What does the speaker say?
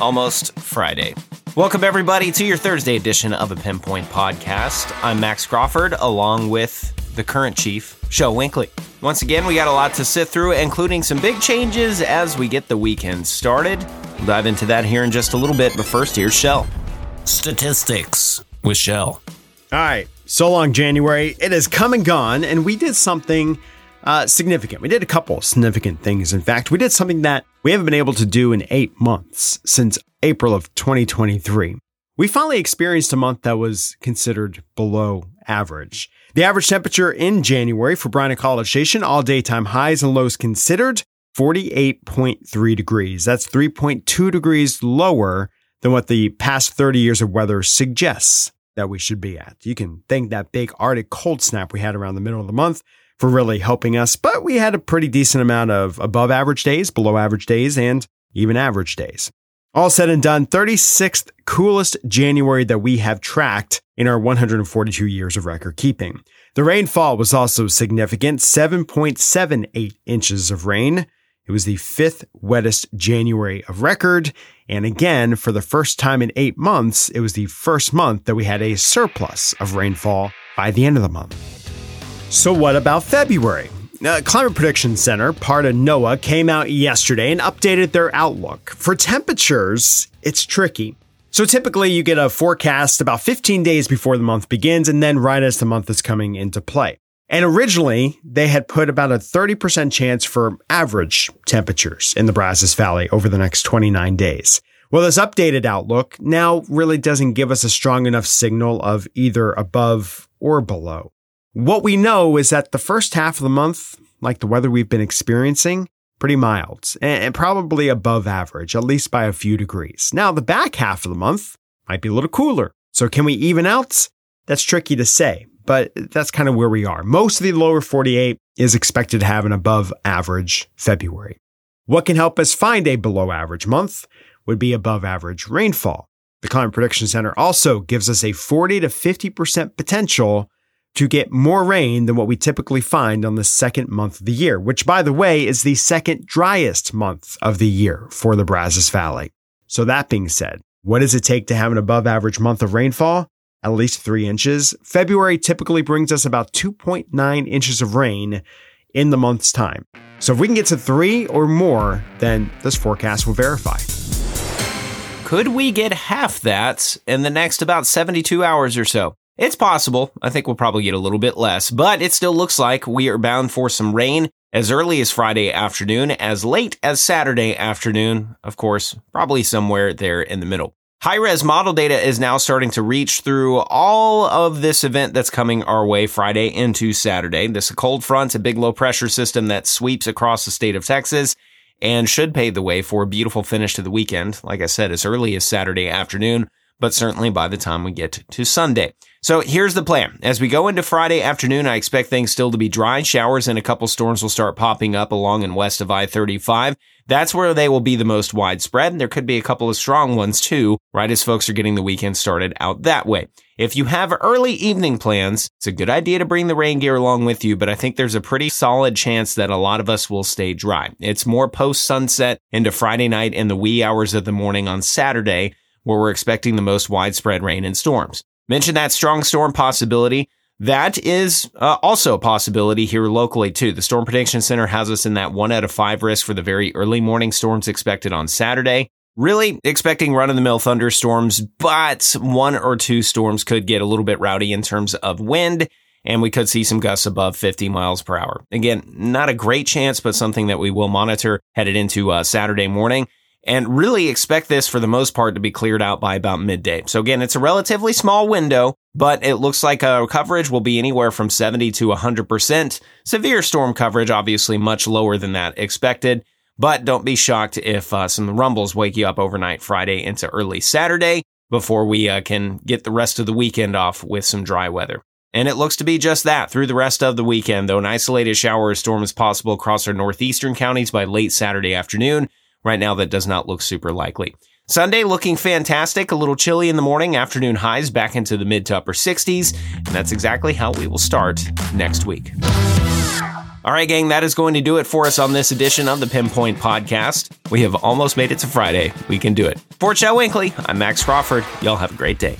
almost Friday. Welcome, everybody, to your Thursday edition of a Pinpoint Podcast. I'm Max Crawford, along with the current chief, Shel Winkley. Once again, we got a lot to sit through, including some big changes as we get the weekend started. We'll dive into that here in just a little bit, but first, here's Shel. Statistics with Shel. All right. So long, January. It has come and gone, and we did something uh, significant. We did a couple significant things. In fact, we did something that we haven't been able to do in eight months since April of 2023. We finally experienced a month that was considered below average. The average temperature in January for Bryan College Station, all daytime highs and lows considered, 48.3 degrees. That's 3.2 degrees lower than what the past 30 years of weather suggests that we should be at. You can thank that big Arctic cold snap we had around the middle of the month for really helping us, but we had a pretty decent amount of above average days, below average days, and even average days. All said and done, 36th coolest January that we have tracked in our 142 years of record keeping. The rainfall was also significant, 7.78 inches of rain. It was the fifth wettest January of record. And again, for the first time in eight months, it was the first month that we had a surplus of rainfall by the end of the month. So, what about February? Uh, Climate Prediction Center, part of NOAA, came out yesterday and updated their outlook. For temperatures, it's tricky. So typically you get a forecast about 15 days before the month begins and then right as the month is coming into play. And originally, they had put about a 30% chance for average temperatures in the Brazos Valley over the next 29 days. Well, this updated outlook now really doesn't give us a strong enough signal of either above or below. What we know is that the first half of the month, like the weather we've been experiencing, pretty mild and probably above average, at least by a few degrees. Now, the back half of the month might be a little cooler. So can we even out? That's tricky to say but that's kind of where we are. Most of the lower 48 is expected to have an above average February. What can help us find a below average month would be above average rainfall. The Climate Prediction Center also gives us a 40 to 50% potential to get more rain than what we typically find on the second month of the year, which by the way is the second driest month of the year for the Brazos Valley. So that being said, what does it take to have an above average month of rainfall? at least three inches. February typically brings us about 2.9 inches of rain in the month's time. So if we can get to three or more, then this forecast will verify. Could we get half that in the next about 72 hours or so? It's possible. I think we'll probably get a little bit less, but it still looks like we are bound for some rain as early as Friday afternoon, as late as Saturday afternoon. Of course, probably somewhere there in the middle. High res model data is now starting to reach through all of this event that's coming our way Friday into Saturday. This cold front, a big low pressure system that sweeps across the state of Texas and should pave the way for a beautiful finish to the weekend. Like I said, as early as Saturday afternoon, but certainly by the time we get to Sunday. So here's the plan. As we go into Friday afternoon, I expect things still to be dry. Showers and a couple storms will start popping up along and west of I-35. That's where they will be the most widespread. And there could be a couple of strong ones too, right as folks are getting the weekend started out that way. If you have early evening plans, it's a good idea to bring the rain gear along with you, but I think there's a pretty solid chance that a lot of us will stay dry. It's more post sunset into Friday night and the wee hours of the morning on Saturday where we're expecting the most widespread rain and storms. Mention that strong storm possibility. That is uh, also a possibility here locally too. The Storm Prediction Center has us in that one out of five risk for the very early morning storms expected on Saturday. Really expecting run of the mill thunderstorms, but one or two storms could get a little bit rowdy in terms of wind and we could see some gusts above 50 miles per hour. Again, not a great chance, but something that we will monitor headed into uh, Saturday morning and really expect this for the most part to be cleared out by about midday. So again, it's a relatively small window, but it looks like a coverage will be anywhere from 70 to 100%. Severe storm coverage, obviously much lower than that expected. But don't be shocked if uh, some rumbles wake you up overnight Friday into early Saturday before we uh, can get the rest of the weekend off with some dry weather. And it looks to be just that through the rest of the weekend, though an isolated shower or storm is possible across our northeastern counties by late Saturday afternoon. Right now, that does not look super likely. Sunday looking fantastic, a little chilly in the morning, afternoon highs back into the mid to upper 60s, and that's exactly how we will start next week. All right, gang, that is going to do it for us on this edition of the Pinpoint Podcast. We have almost made it to Friday. We can do it. For Chad Winkley, I'm Max Crawford. Y'all have a great day.